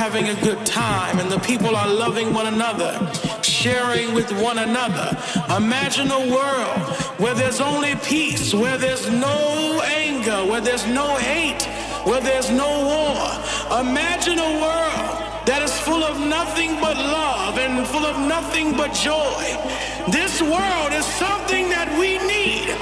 having a good time and the people are loving one another, sharing with one another. Imagine a world where there's only peace, where there's no anger, where there's no hate, where there's no war. Imagine a world that is full of nothing but love and full of nothing but joy. This world is something that we need.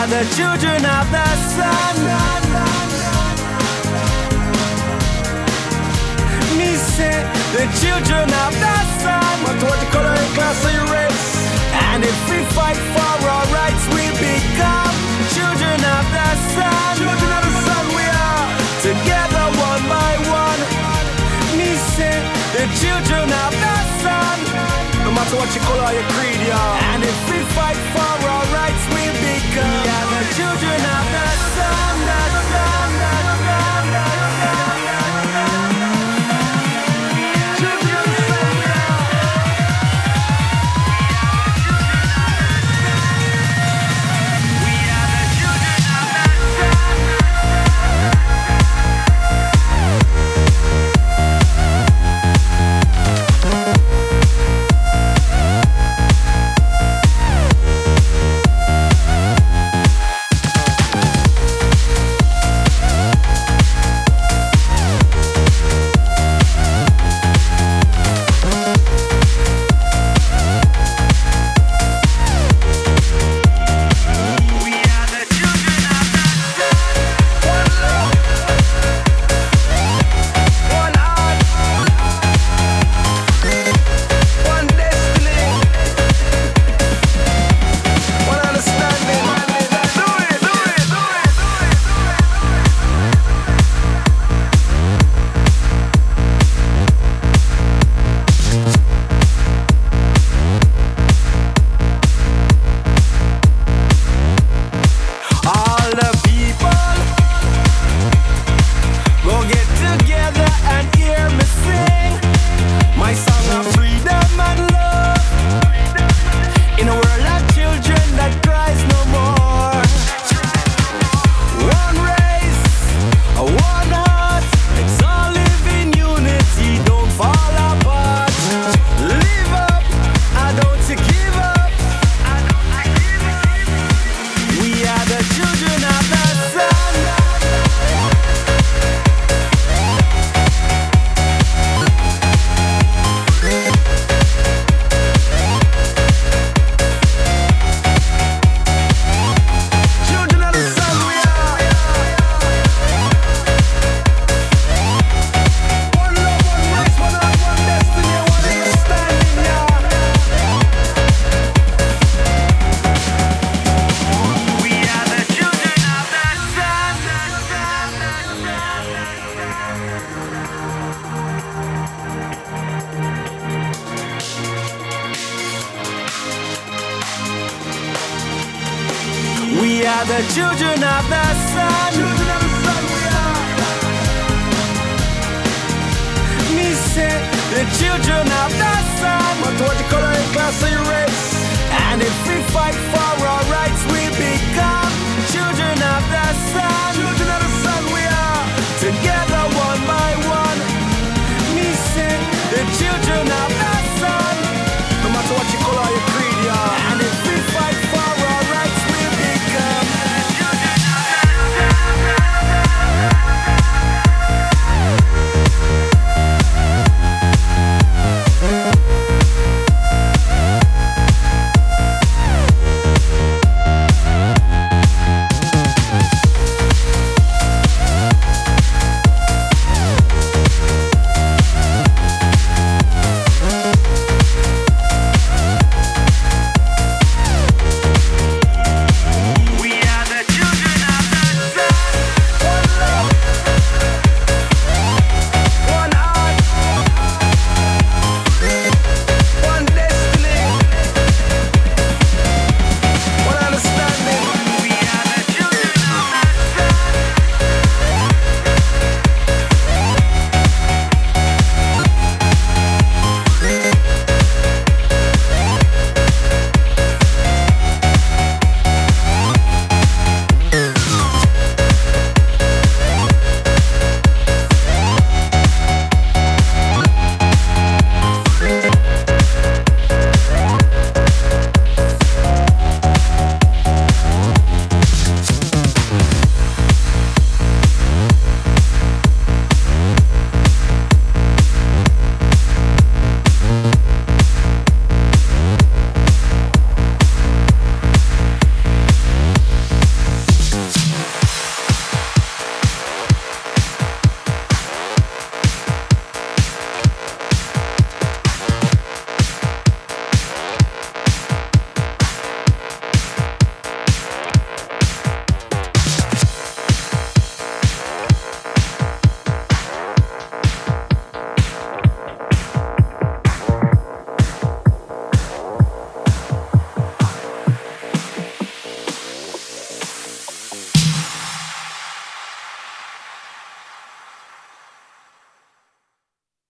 are the children of the sun. Me say the children of the sun. But what color and class and race? And if we fight for our rights, we become children of the sun. Children of the sun, we are together one by one. Me say the children of the sun. No matter what your color, your creed, yeah. And if we fight for our wake up. We are the children of the sun.